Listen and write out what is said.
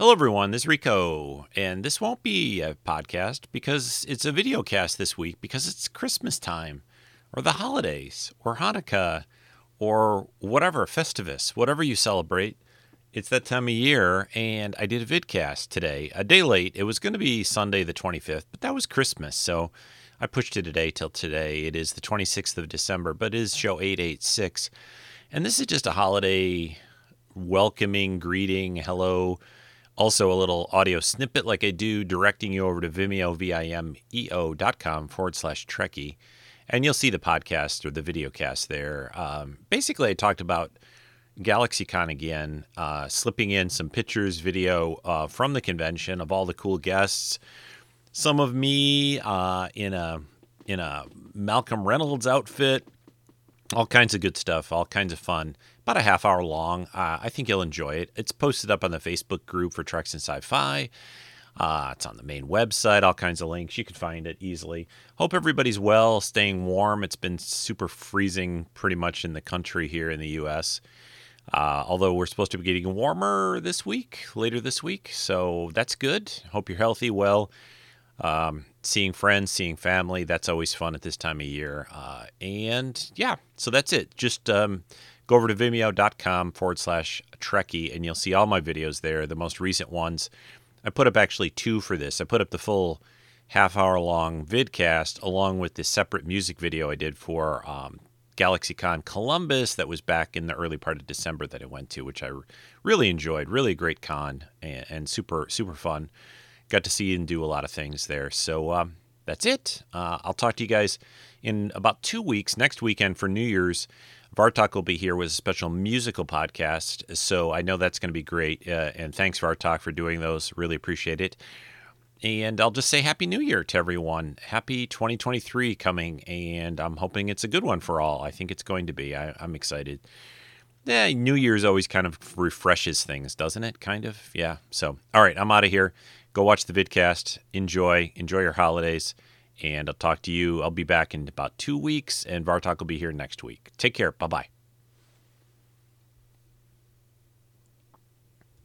Hello, everyone. This is Rico, and this won't be a podcast because it's a video cast this week because it's Christmas time, or the holidays, or Hanukkah, or whatever, Festivus, whatever you celebrate. It's that time of year, and I did a vidcast today, a day late. It was going to be Sunday the 25th, but that was Christmas, so I pushed it a day till today. It is the 26th of December, but it is show 886. And this is just a holiday welcoming, greeting, hello. Also, a little audio snippet like I do, directing you over to Vimeo, V-I-M-E-O dot com forward slash Trekkie. And you'll see the podcast or the video cast there. Um, basically, I talked about GalaxyCon again, uh, slipping in some pictures, video uh, from the convention of all the cool guests, some of me uh, in a in a Malcolm Reynolds outfit, all kinds of good stuff, all kinds of fun. About a half hour long. Uh, I think you'll enjoy it. It's posted up on the Facebook group for Treks in Sci-Fi. Uh, it's on the main website, all kinds of links. You can find it easily. Hope everybody's well, staying warm. It's been super freezing pretty much in the country here in the U.S. Uh, although we're supposed to be getting warmer this week, later this week. So that's good. Hope you're healthy, well. Um, seeing friends, seeing family, that's always fun at this time of year. Uh, and yeah, so that's it. Just um, go over to vimeo.com forward slash Trekkie and you'll see all my videos there, the most recent ones. I put up actually two for this. I put up the full half hour long vidcast along with the separate music video I did for um, GalaxyCon Columbus that was back in the early part of December that I went to, which I really enjoyed. Really great con and, and super, super fun got to see and do a lot of things there. So um, that's it. Uh, I'll talk to you guys in about two weeks. Next weekend for New Year's, Vartok will be here with a special musical podcast. So I know that's going to be great. Uh, and thanks, Vartok, for doing those. Really appreciate it. And I'll just say Happy New Year to everyone. Happy 2023 coming. And I'm hoping it's a good one for all. I think it's going to be. I, I'm excited. Yeah, New Year's always kind of refreshes things, doesn't it? Kind of. Yeah. So, all right, I'm out of here go watch the vidcast. Enjoy, enjoy your holidays, and I'll talk to you. I'll be back in about two weeks, and Vartok will be here next week. Take care. Bye bye.